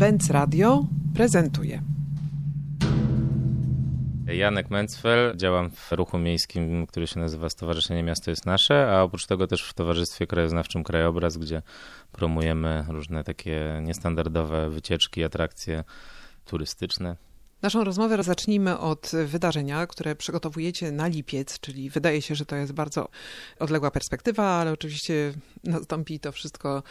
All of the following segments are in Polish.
Benz Radio prezentuje. Janek Mencfel, działam w ruchu miejskim, który się nazywa Stowarzyszenie Miasto jest Nasze, a oprócz tego też w Towarzystwie Krajoznawczym Krajobraz, gdzie promujemy różne takie niestandardowe wycieczki, atrakcje turystyczne. Naszą rozmowę zacznijmy od wydarzenia, które przygotowujecie na lipiec, czyli wydaje się, że to jest bardzo odległa perspektywa, ale oczywiście nastąpi to wszystko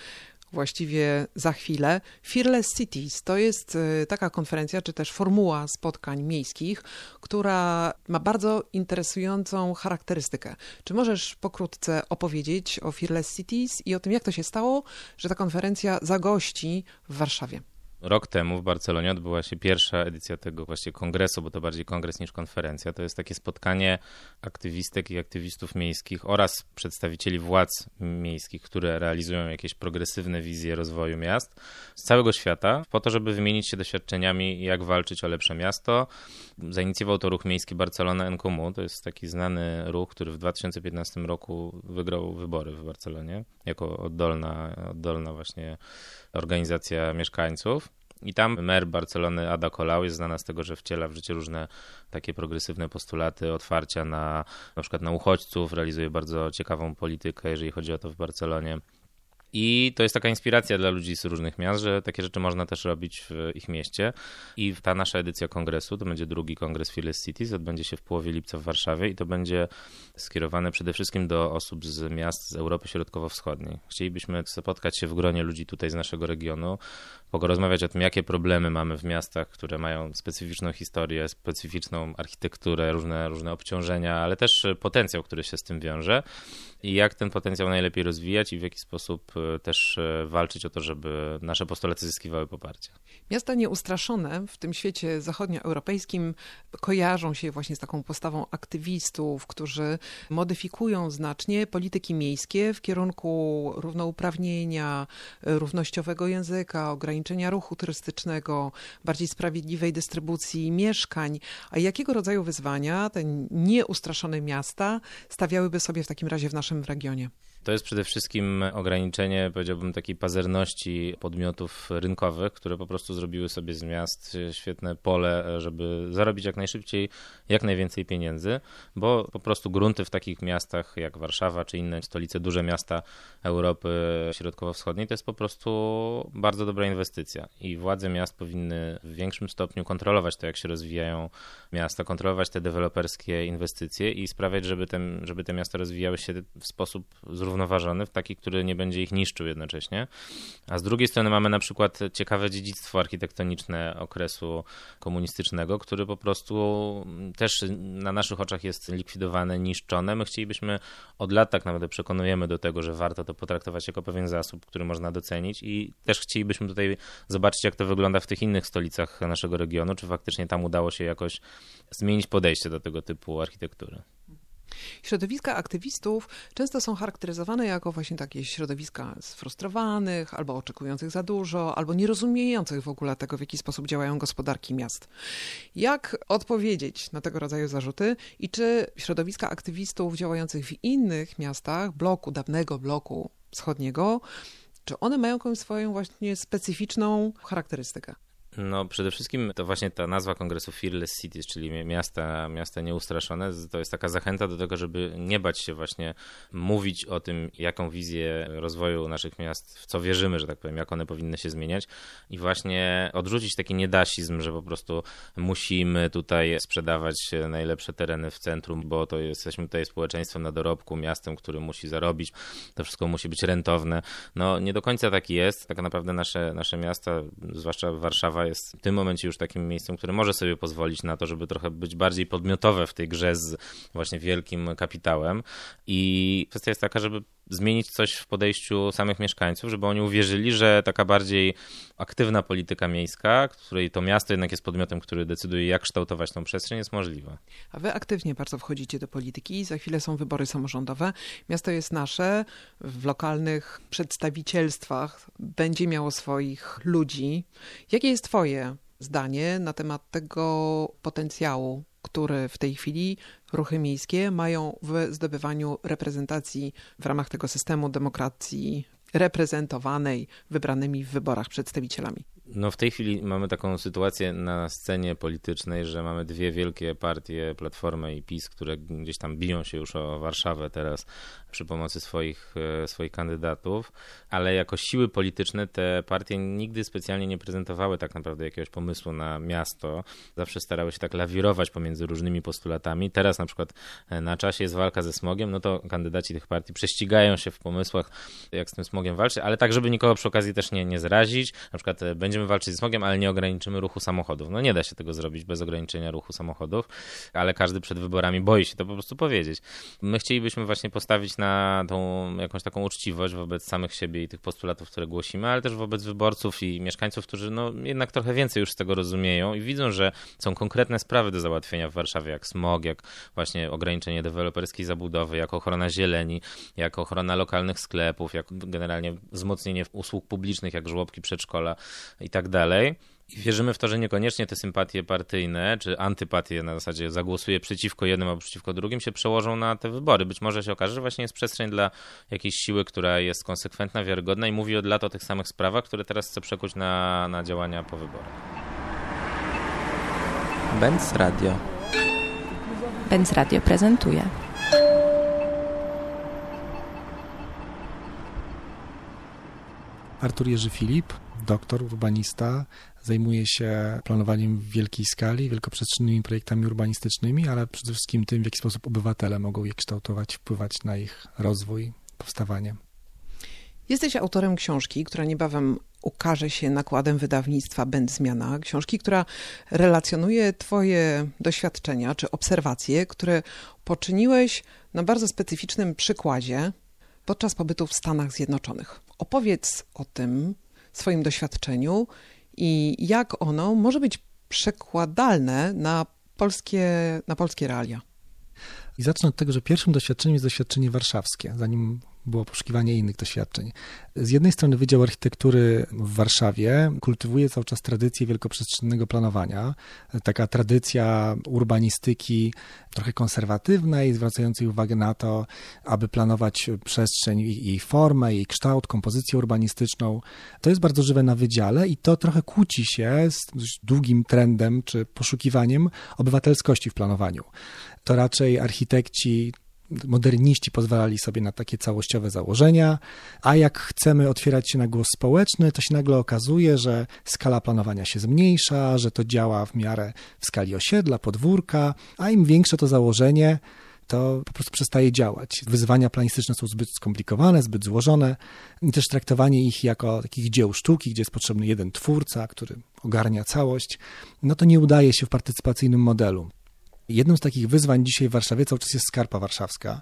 właściwie za chwilę. Fearless Cities to jest y, taka konferencja, czy też formuła spotkań miejskich, która ma bardzo interesującą charakterystykę. Czy możesz pokrótce opowiedzieć o Fearless Cities i o tym, jak to się stało, że ta konferencja zagości w Warszawie? Rok temu w Barcelonie odbyła się pierwsza edycja tego właśnie kongresu, bo to bardziej kongres niż konferencja. To jest takie spotkanie aktywistek i aktywistów miejskich oraz przedstawicieli władz miejskich, które realizują jakieś progresywne wizje rozwoju miast z całego świata, po to, żeby wymienić się doświadczeniami, jak walczyć o lepsze miasto. Zainicjował to ruch miejski Barcelona en Comú. To jest taki znany ruch, który w 2015 roku wygrał wybory w Barcelonie jako oddolna, oddolna właśnie organizacja mieszkańców. I tam mer Barcelony Ada Colau jest znana z tego, że wciela w życie różne takie progresywne postulaty otwarcia na na przykład na uchodźców, realizuje bardzo ciekawą politykę, jeżeli chodzi o to w Barcelonie. I to jest taka inspiracja dla ludzi z różnych miast, że takie rzeczy można też robić w ich mieście. I ta nasza edycja kongresu, to będzie drugi kongres Fearless Cities, odbędzie się w połowie lipca w Warszawie i to będzie skierowane przede wszystkim do osób z miast z Europy Środkowo-Wschodniej. Chcielibyśmy spotkać się w gronie ludzi tutaj z naszego regionu, porozmawiać o tym, jakie problemy mamy w miastach, które mają specyficzną historię, specyficzną architekturę, różne, różne obciążenia, ale też potencjał, który się z tym wiąże i jak ten potencjał najlepiej rozwijać i w jaki sposób e, też e, walczyć o to, żeby nasze postulaty zyskiwały poparcie. Miasta nieustraszone w tym świecie zachodnioeuropejskim kojarzą się właśnie z taką postawą aktywistów, którzy modyfikują znacznie polityki miejskie w kierunku równouprawnienia, równościowego języka, ograniczenia ruchu turystycznego, bardziej sprawiedliwej dystrybucji mieszkań. A jakiego rodzaju wyzwania te nieustraszone miasta stawiałyby sobie w takim razie w naszym regionie? To jest przede wszystkim ograniczenie, powiedziałbym, takiej pazerności podmiotów rynkowych, które po prostu zrobiły sobie z miast świetne pole, żeby zarobić jak najszybciej, jak najwięcej pieniędzy, bo po prostu grunty w takich miastach jak Warszawa czy inne stolice, duże miasta Europy Środkowo-Wschodniej to jest po prostu bardzo dobra inwestycja. I władze miast powinny w większym stopniu kontrolować to, jak się rozwijają miasta, kontrolować te deweloperskie inwestycje i sprawiać, żeby, ten, żeby te miasta rozwijały się w sposób zrównoważony zrównoważony, w taki, który nie będzie ich niszczył jednocześnie. A z drugiej strony mamy na przykład ciekawe dziedzictwo architektoniczne okresu komunistycznego, który po prostu też na naszych oczach jest likwidowane, niszczone. My chcielibyśmy od lat tak naprawdę przekonujemy do tego, że warto to potraktować jako pewien zasób, który można docenić i też chcielibyśmy tutaj zobaczyć, jak to wygląda w tych innych stolicach naszego regionu, czy faktycznie tam udało się jakoś zmienić podejście do tego typu architektury. Środowiska aktywistów często są charakteryzowane jako właśnie takie środowiska sfrustrowanych, albo oczekujących za dużo, albo nierozumiejących w ogóle tego, w jaki sposób działają gospodarki miast. Jak odpowiedzieć na tego rodzaju zarzuty i czy środowiska aktywistów działających w innych miastach, bloku, dawnego bloku wschodniego, czy one mają jakąś swoją właśnie specyficzną charakterystykę? No przede wszystkim to właśnie ta nazwa kongresu Fearless Cities, czyli miasta, miasta nieustraszone, to jest taka zachęta do tego, żeby nie bać się właśnie mówić o tym, jaką wizję rozwoju naszych miast, w co wierzymy, że tak powiem, jak one powinny się zmieniać. I właśnie odrzucić taki niedasizm, że po prostu musimy tutaj sprzedawać najlepsze tereny w centrum, bo to jesteśmy tutaj społeczeństwem na dorobku, miastem, który musi zarobić, to wszystko musi być rentowne. No nie do końca tak jest, tak naprawdę nasze, nasze miasta, zwłaszcza Warszawa jest w tym momencie już takim miejscem, które może sobie pozwolić na to, żeby trochę być bardziej podmiotowe w tej grze z właśnie wielkim kapitałem. I kwestia jest taka, żeby zmienić coś w podejściu samych mieszkańców, żeby oni uwierzyli, że taka bardziej aktywna polityka miejska, której to miasto jednak jest podmiotem, który decyduje, jak kształtować tą przestrzeń, jest możliwa. A wy aktywnie bardzo wchodzicie do polityki. Za chwilę są wybory samorządowe. Miasto jest nasze. W lokalnych przedstawicielstwach będzie miało swoich ludzi. Jakie jest Twoje zdanie na temat tego potencjału które w tej chwili ruchy miejskie mają w zdobywaniu reprezentacji w ramach tego systemu demokracji reprezentowanej wybranymi w wyborach przedstawicielami. No w tej chwili mamy taką sytuację na scenie politycznej, że mamy dwie wielkie partie, Platformę i PiS, które gdzieś tam biją się już o Warszawę teraz przy pomocy swoich, e, swoich kandydatów, ale jako siły polityczne te partie nigdy specjalnie nie prezentowały tak naprawdę jakiegoś pomysłu na miasto. Zawsze starały się tak lawirować pomiędzy różnymi postulatami. Teraz na przykład e, na czasie jest walka ze smogiem, no to kandydaci tych partii prześcigają się w pomysłach, jak z tym smogiem walczyć, ale tak, żeby nikogo przy okazji też nie, nie zrazić. Na przykład e, będziemy walczyć ze smogiem, ale nie ograniczymy ruchu samochodów. No nie da się tego zrobić bez ograniczenia ruchu samochodów, ale każdy przed wyborami boi się to po prostu powiedzieć. My chcielibyśmy właśnie postawić na tą jakąś taką uczciwość wobec samych siebie i tych postulatów, które głosimy, ale też wobec wyborców i mieszkańców, którzy no jednak trochę więcej już z tego rozumieją i widzą, że są konkretne sprawy do załatwienia w Warszawie, jak smog, jak właśnie ograniczenie deweloperskiej zabudowy, jak ochrona zieleni, jak ochrona lokalnych sklepów, jak generalnie wzmocnienie usług publicznych, jak żłobki, przedszkola i tak dalej. I wierzymy w to, że niekoniecznie te sympatie partyjne czy antypatie na zasadzie zagłosuje przeciwko jednym albo przeciwko drugim się przełożą na te wybory. Być może się okaże, że właśnie jest przestrzeń dla jakiejś siły, która jest konsekwentna, wiarygodna i mówi od lat o tych samych sprawach, które teraz chce przekuć na, na działania po wyborach. Benz Radio. Benz Radio prezentuje. Artur Jerzy Filip, doktor, urbanista, zajmuje się planowaniem w wielkiej skali, wielkoprzestrzennymi projektami urbanistycznymi, ale przede wszystkim tym, w jaki sposób obywatele mogą je kształtować, wpływać na ich rozwój, powstawanie. Jesteś autorem książki, która niebawem ukaże się nakładem wydawnictwa Będ Zmiana. Książki, która relacjonuje Twoje doświadczenia czy obserwacje, które poczyniłeś na bardzo specyficznym przykładzie podczas pobytu w Stanach Zjednoczonych. Opowiedz o tym swoim doświadczeniu i jak ono może być przekładalne na polskie, na polskie realia. I zacznę od tego, że pierwszym doświadczeniem jest doświadczenie warszawskie, zanim było poszukiwanie innych doświadczeń. Z jednej strony Wydział Architektury w Warszawie kultywuje cały czas tradycję wielkoprzestrzennego planowania. Taka tradycja urbanistyki trochę konserwatywnej, zwracającej uwagę na to, aby planować przestrzeń, jej formę, jej kształt, kompozycję urbanistyczną. To jest bardzo żywe na wydziale i to trochę kłóci się z długim trendem czy poszukiwaniem obywatelskości w planowaniu. To raczej architekci moderniści pozwalali sobie na takie całościowe założenia, a jak chcemy otwierać się na głos społeczny, to się nagle okazuje, że skala planowania się zmniejsza, że to działa w miarę w skali osiedla, podwórka, a im większe to założenie, to po prostu przestaje działać. Wyzwania planistyczne są zbyt skomplikowane, zbyt złożone i też traktowanie ich jako takich dzieł sztuki, gdzie jest potrzebny jeden twórca, który ogarnia całość, no to nie udaje się w partycypacyjnym modelu. Jednym z takich wyzwań dzisiaj w Warszawie cały czas jest Skarpa Warszawska,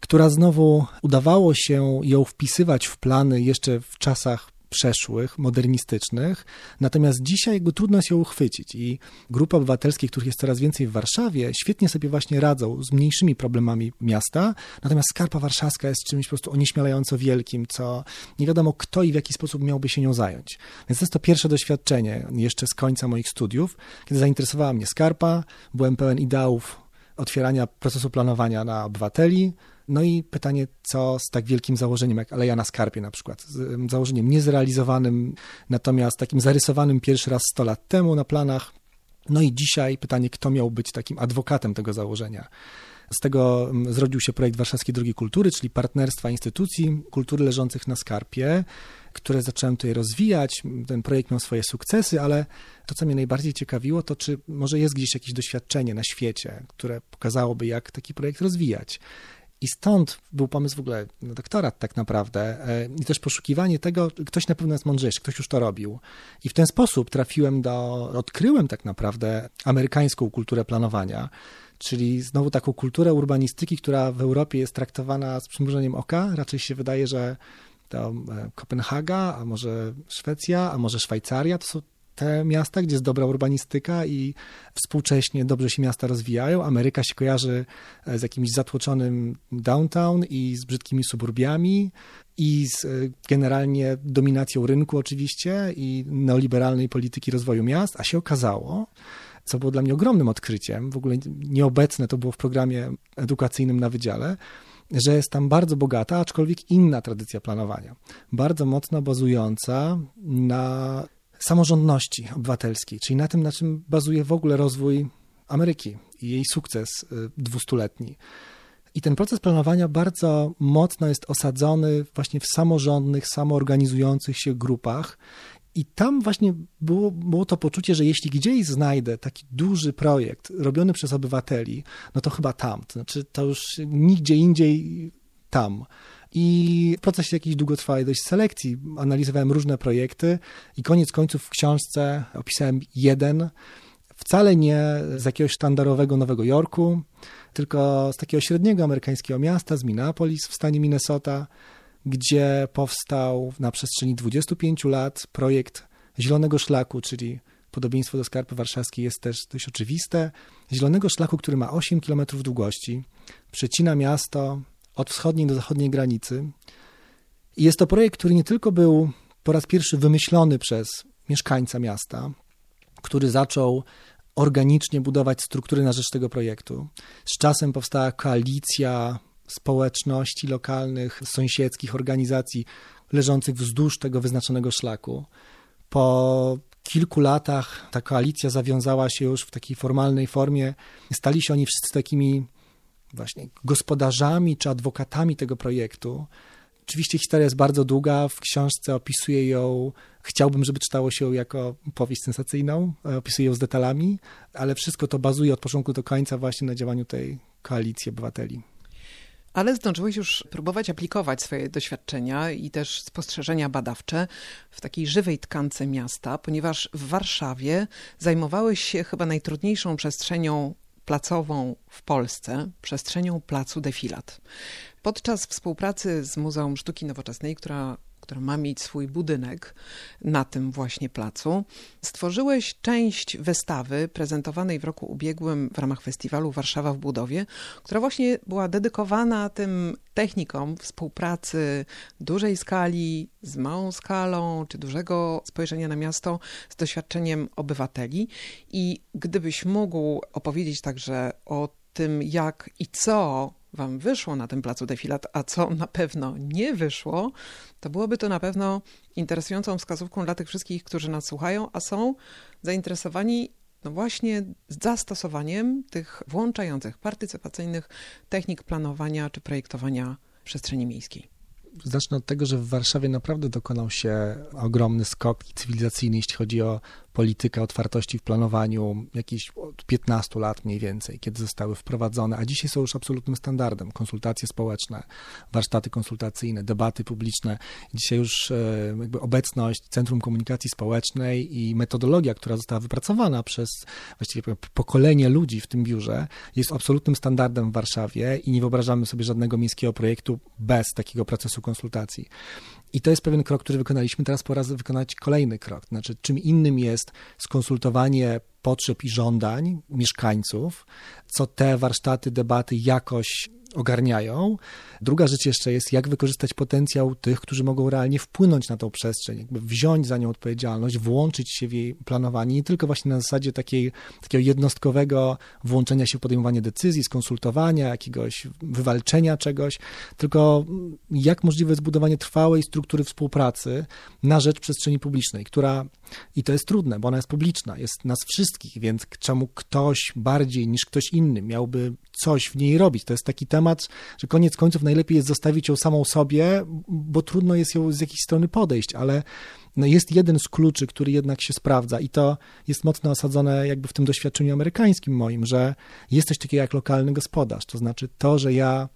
która znowu udawało się ją wpisywać w plany jeszcze w czasach przeszłych, modernistycznych, natomiast dzisiaj jakby trudno się uchwycić i grupy obywatelskie, których jest coraz więcej w Warszawie, świetnie sobie właśnie radzą z mniejszymi problemami miasta, natomiast Skarpa Warszawska jest czymś po prostu onieśmielająco wielkim, co nie wiadomo kto i w jaki sposób miałby się nią zająć. Więc to jest to pierwsze doświadczenie jeszcze z końca moich studiów, kiedy zainteresowała mnie Skarpa, byłem pełen ideałów otwierania procesu planowania na obywateli, no i pytanie, co z tak wielkim założeniem jak Aleja na Skarpie na przykład, z założeniem niezrealizowanym, natomiast takim zarysowanym pierwszy raz 100 lat temu na planach. No i dzisiaj pytanie, kto miał być takim adwokatem tego założenia. Z tego zrodził się projekt Warszawskiej Drogi Kultury, czyli partnerstwa instytucji kultury leżących na Skarpie, które zacząłem tutaj rozwijać. Ten projekt miał swoje sukcesy, ale to, co mnie najbardziej ciekawiło, to czy może jest gdzieś jakieś doświadczenie na świecie, które pokazałoby, jak taki projekt rozwijać. I stąd był pomysł w ogóle na doktorat tak naprawdę e, i też poszukiwanie tego, ktoś na pewno jest mądrzejszy, ktoś już to robił. I w ten sposób trafiłem do, odkryłem tak naprawdę amerykańską kulturę planowania, czyli znowu taką kulturę urbanistyki, która w Europie jest traktowana z przymrużeniem oka. Raczej się wydaje, że to e, Kopenhaga, a może Szwecja, a może Szwajcaria to są te miasta, gdzie jest dobra urbanistyka i współcześnie dobrze się miasta rozwijają. Ameryka się kojarzy e, z jakimś zatłoczonym downtown i z brzydkimi suburbiami i z e, generalnie dominacją rynku oczywiście i neoliberalnej polityki rozwoju miast, a się okazało, co było dla mnie ogromnym odkryciem, w ogóle nieobecne to było w programie edukacyjnym na wydziale, że jest tam bardzo bogata, aczkolwiek inna tradycja planowania. Bardzo mocno bazująca na samorządności obywatelskiej, czyli na tym, na czym bazuje w ogóle rozwój Ameryki i jej sukces y, dwustuletni. I ten proces planowania bardzo mocno jest osadzony właśnie w samorządnych, samoorganizujących się grupach. I tam właśnie było, było to poczucie, że jeśli gdzieś znajdę taki duży projekt robiony przez obywateli, no to chyba tam. To znaczy, to już nigdzie indziej tam. I w procesie jakiejś długotrwałej dość selekcji analizowałem różne projekty i koniec końców w książce opisałem jeden, wcale nie z jakiegoś sztandarowego Nowego Jorku, tylko z takiego średniego amerykańskiego miasta, z Minneapolis w stanie Minnesota, gdzie powstał na przestrzeni 25 lat projekt Zielonego Szlaku, czyli podobieństwo do Skarpy Warszawskiej jest też dość oczywiste. Zielonego Szlaku, który ma 8 km długości, przecina miasto od wschodniej do zachodniej granicy. I jest to projekt, który nie tylko był po raz pierwszy wymyślony przez mieszkańca miasta, który zaczął organicznie budować struktury na rzecz tego projektu. Z czasem powstała koalicja społeczności lokalnych, sąsiedzkich organizacji leżących wzdłuż tego wyznaczonego szlaku. Po kilku latach ta koalicja zawiązała się już w takiej formalnej formie. Stali się oni wszyscy takimi właśnie gospodarzami czy adwokatami tego projektu. Oczywiście historia jest bardzo długa, w książce opisuję ją, chciałbym, żeby czytało się ją jako powieść sensacyjną, opisuję ją z detalami, ale wszystko to bazuje od początku do końca właśnie na działaniu tej koalicji obywateli. Ale zdążyłeś już próbować aplikować swoje doświadczenia i też spostrzeżenia badawcze w takiej żywej tkance miasta, ponieważ w Warszawie zajmowałeś się chyba najtrudniejszą przestrzenią placową w Polsce, przestrzenią placu Defilat. Podczas współpracy z Muzeum Sztuki Nowoczesnej, która która ma mieć swój budynek na tym właśnie placu. Stworzyłeś część wystawy prezentowanej w roku ubiegłym w ramach festiwalu Warszawa w budowie, która właśnie była dedykowana tym technikom współpracy dużej skali z małą skalą, czy dużego spojrzenia na miasto z doświadczeniem obywateli. I gdybyś mógł opowiedzieć także o tym, jak i co wam wyszło na tym placu defilat, a co na pewno nie wyszło, to byłoby to na pewno interesującą wskazówką dla tych wszystkich, którzy nas słuchają, a są zainteresowani no właśnie zastosowaniem tych włączających partycypacyjnych technik planowania czy projektowania przestrzeni miejskiej. Zacznę od tego, że w Warszawie naprawdę dokonał się ogromny skok cywilizacyjny, jeśli chodzi o politykę otwartości w planowaniu jakieś od 15 lat mniej więcej, kiedy zostały wprowadzone, a dzisiaj są już absolutnym standardem. Konsultacje społeczne, warsztaty konsultacyjne, debaty publiczne. Dzisiaj już e, jakby obecność Centrum Komunikacji Społecznej i metodologia, która została wypracowana przez właściwie pokolenie ludzi w tym biurze, jest absolutnym standardem w Warszawie i nie wyobrażamy sobie żadnego miejskiego projektu bez takiego procesu konsultacji. I to jest pewien krok, który wykonaliśmy. Teraz pora wykonać kolejny krok. Znaczy, czym innym jest skonsultowanie potrzeb i żądań mieszkańców, co te warsztaty, debaty jakoś ogarniają. Druga rzecz jeszcze jest, jak wykorzystać potencjał tych, którzy mogą realnie wpłynąć na tą przestrzeń, jakby wziąć za nią odpowiedzialność, włączyć się w jej planowanie, nie tylko właśnie na zasadzie takiej, takiego jednostkowego włączenia się w podejmowanie decyzji, skonsultowania, jakiegoś wywalczenia czegoś, tylko jak możliwe jest trwałej struktury współpracy na rzecz przestrzeni publicznej, która, i to jest trudne, bo ona jest publiczna, jest nas wszystkich, więc czemu ktoś bardziej niż ktoś inny miałby coś w niej robić? To jest taki temat, że koniec końców najlepiej jest zostawić ją samą sobie, bo trudno jest ją z jakiejś strony podejść, ale no jest jeden z kluczy, który jednak się sprawdza i to jest mocno osadzone jakby w tym doświadczeniu amerykańskim moim, że jest coś takiego jak lokalny gospodarz, to znaczy to, że ja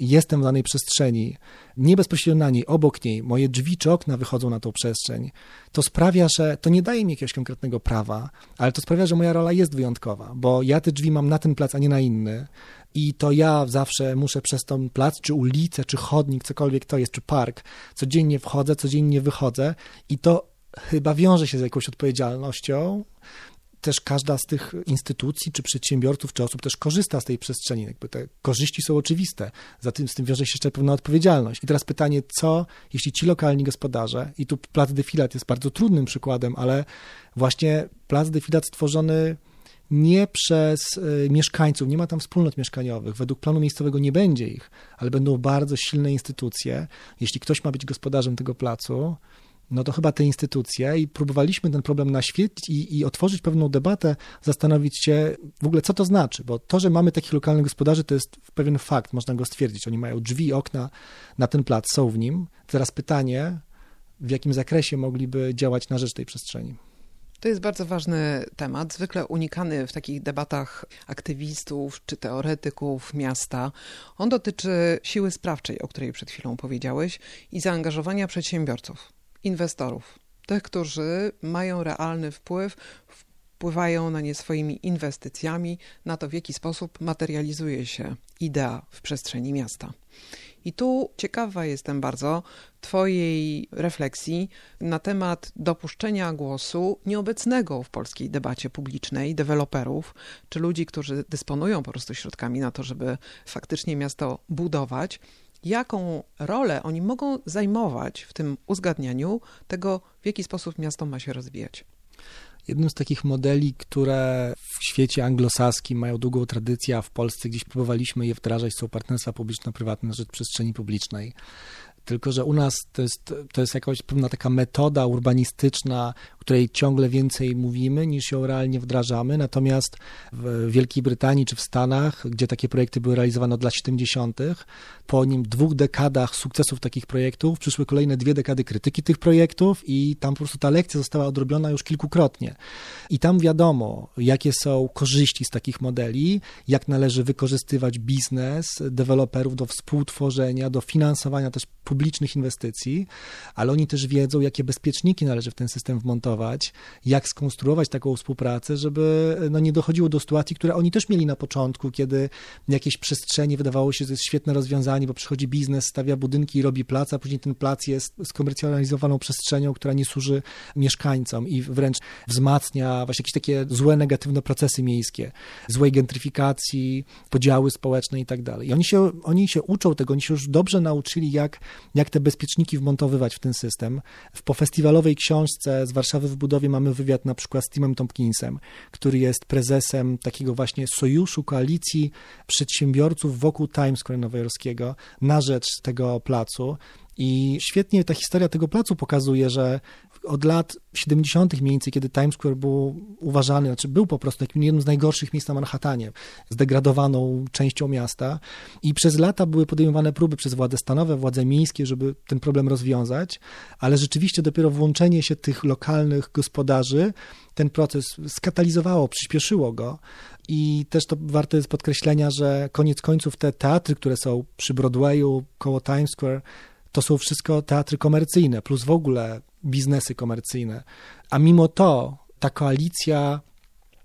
jestem w danej przestrzeni, nie bezpośrednio na niej, obok niej, moje drzwi czy okna wychodzą na tą przestrzeń, to sprawia, że to nie daje mi jakiegoś konkretnego prawa, ale to sprawia, że moja rola jest wyjątkowa, bo ja te drzwi mam na ten plac, a nie na inny. I to ja zawsze muszę przez ten plac, czy ulicę, czy chodnik, cokolwiek to jest, czy park, codziennie wchodzę, codziennie wychodzę i to chyba wiąże się z jakąś odpowiedzialnością, też każda z tych instytucji, czy przedsiębiorców, czy osób też korzysta z tej przestrzeni. Jakby te korzyści są oczywiste, za tym, z tym wiąże się jeszcze pewna odpowiedzialność. I teraz pytanie, co jeśli ci lokalni gospodarze, i tu plac Defilat jest bardzo trudnym przykładem, ale właśnie plac Defilat stworzony nie przez y, mieszkańców, nie ma tam wspólnot mieszkaniowych. Według planu miejscowego nie będzie ich, ale będą bardzo silne instytucje. Jeśli ktoś ma być gospodarzem tego placu, no to chyba te instytucje i próbowaliśmy ten problem naświetlić i, i otworzyć pewną debatę, zastanowić się w ogóle, co to znaczy, bo to, że mamy takich lokalnych gospodarzy, to jest pewien fakt, można go stwierdzić. Oni mają drzwi, okna na ten plac, są w nim. Teraz pytanie, w jakim zakresie mogliby działać na rzecz tej przestrzeni. To jest bardzo ważny temat, zwykle unikany w takich debatach aktywistów czy teoretyków miasta. On dotyczy siły sprawczej, o której przed chwilą powiedziałeś, i zaangażowania przedsiębiorców, inwestorów, tych, którzy mają realny wpływ, wpływają na nie swoimi inwestycjami, na to, w jaki sposób materializuje się idea w przestrzeni miasta. I tu ciekawa jestem bardzo Twojej refleksji na temat dopuszczenia głosu nieobecnego w polskiej debacie publicznej deweloperów, czy ludzi, którzy dysponują po prostu środkami na to, żeby faktycznie miasto budować. Jaką rolę oni mogą zajmować w tym uzgadnianiu tego, w jaki sposób miasto ma się rozwijać? Jednym z takich modeli, które w świecie anglosaskim mają długą tradycję, a w Polsce gdzieś próbowaliśmy je wdrażać, są partnerstwa publiczno-prywatne na rzecz przestrzeni publicznej. Tylko, że u nas to jest, to jest jakaś pewna taka metoda urbanistyczna, której ciągle więcej mówimy niż ją realnie wdrażamy. Natomiast w Wielkiej Brytanii czy w Stanach, gdzie takie projekty były realizowane od lat 70., po nim dwóch dekadach sukcesów takich projektów przyszły kolejne dwie dekady krytyki tych projektów i tam po prostu ta lekcja została odrobiona już kilkukrotnie. I tam wiadomo, jakie są korzyści z takich modeli, jak należy wykorzystywać biznes deweloperów do współtworzenia, do finansowania też publicznych inwestycji, ale oni też wiedzą, jakie bezpieczniki należy w ten system wmontować, jak skonstruować taką współpracę, żeby no, nie dochodziło do sytuacji, które oni też mieli na początku, kiedy jakieś przestrzenie wydawało się, że jest świetne rozwiązanie, bo przychodzi biznes, stawia budynki i robi plac, a później ten plac jest skomercjalizowaną przestrzenią, która nie służy mieszkańcom i wręcz wzmacnia właśnie jakieś takie złe, negatywne procesy miejskie, złej gentryfikacji, podziały społeczne i tak dalej. I oni się, oni się uczą tego, oni się już dobrze nauczyli, jak jak te bezpieczniki wmontowywać w ten system. W pofestiwalowej książce z Warszawy w budowie mamy wywiad na przykład z Timem Tompkinsem, który jest prezesem takiego właśnie sojuszu, koalicji przedsiębiorców wokół Times Square nowojorskiego na rzecz tego placu. I świetnie ta historia tego placu pokazuje, że od lat 70. mniej więcej, kiedy Times Square był uważany, znaczy był po prostu jednym z najgorszych miejsc na Manhattanie, zdegradowaną częścią miasta i przez lata były podejmowane próby przez władze stanowe, władze miejskie, żeby ten problem rozwiązać, ale rzeczywiście dopiero włączenie się tych lokalnych gospodarzy ten proces skatalizowało, przyspieszyło go i też to warte jest podkreślenia, że koniec końców te teatry, które są przy Broadwayu, koło Times Square, to są wszystko teatry komercyjne, plus w ogóle biznesy komercyjne. A mimo to ta koalicja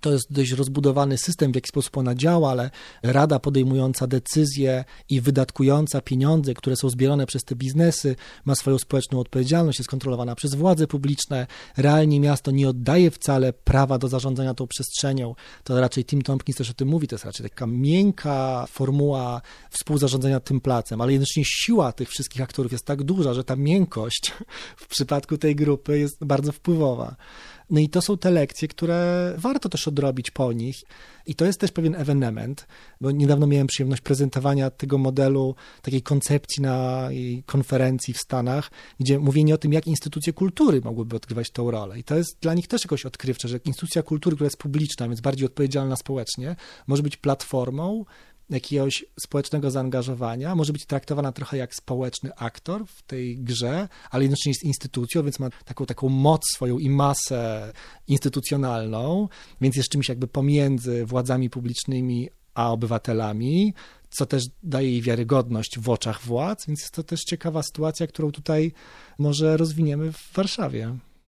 to jest dość rozbudowany system, w jaki sposób ona działa, ale rada podejmująca decyzje i wydatkująca pieniądze, które są zbierane przez te biznesy, ma swoją społeczną odpowiedzialność, jest kontrolowana przez władze publiczne. Realnie miasto nie oddaje wcale prawa do zarządzania tą przestrzenią. To raczej Tim Tompkins też o tym mówi, to jest raczej taka miękka formuła współzarządzania tym placem, ale jednocześnie siła tych wszystkich aktorów jest tak duża, że ta miękkość w przypadku tej grupy jest bardzo wpływowa. No i to są te lekcje, które warto też odrobić po nich. I to jest też pewien ewenement, bo niedawno miałem przyjemność prezentowania tego modelu, takiej koncepcji na konferencji w Stanach, gdzie mówienie o tym, jak instytucje kultury mogłyby odgrywać tą rolę. I to jest dla nich też jakoś odkrywcze, że instytucja kultury, która jest publiczna, więc bardziej odpowiedzialna społecznie, może być platformą, jakiegoś społecznego zaangażowania, może być traktowana trochę jak społeczny aktor w tej grze, ale jednocześnie jest instytucją, więc ma taką, taką moc swoją i masę instytucjonalną, więc jest czymś jakby pomiędzy władzami publicznymi a obywatelami, co też daje jej wiarygodność w oczach władz, więc jest to też ciekawa sytuacja, którą tutaj może rozwiniemy w Warszawie.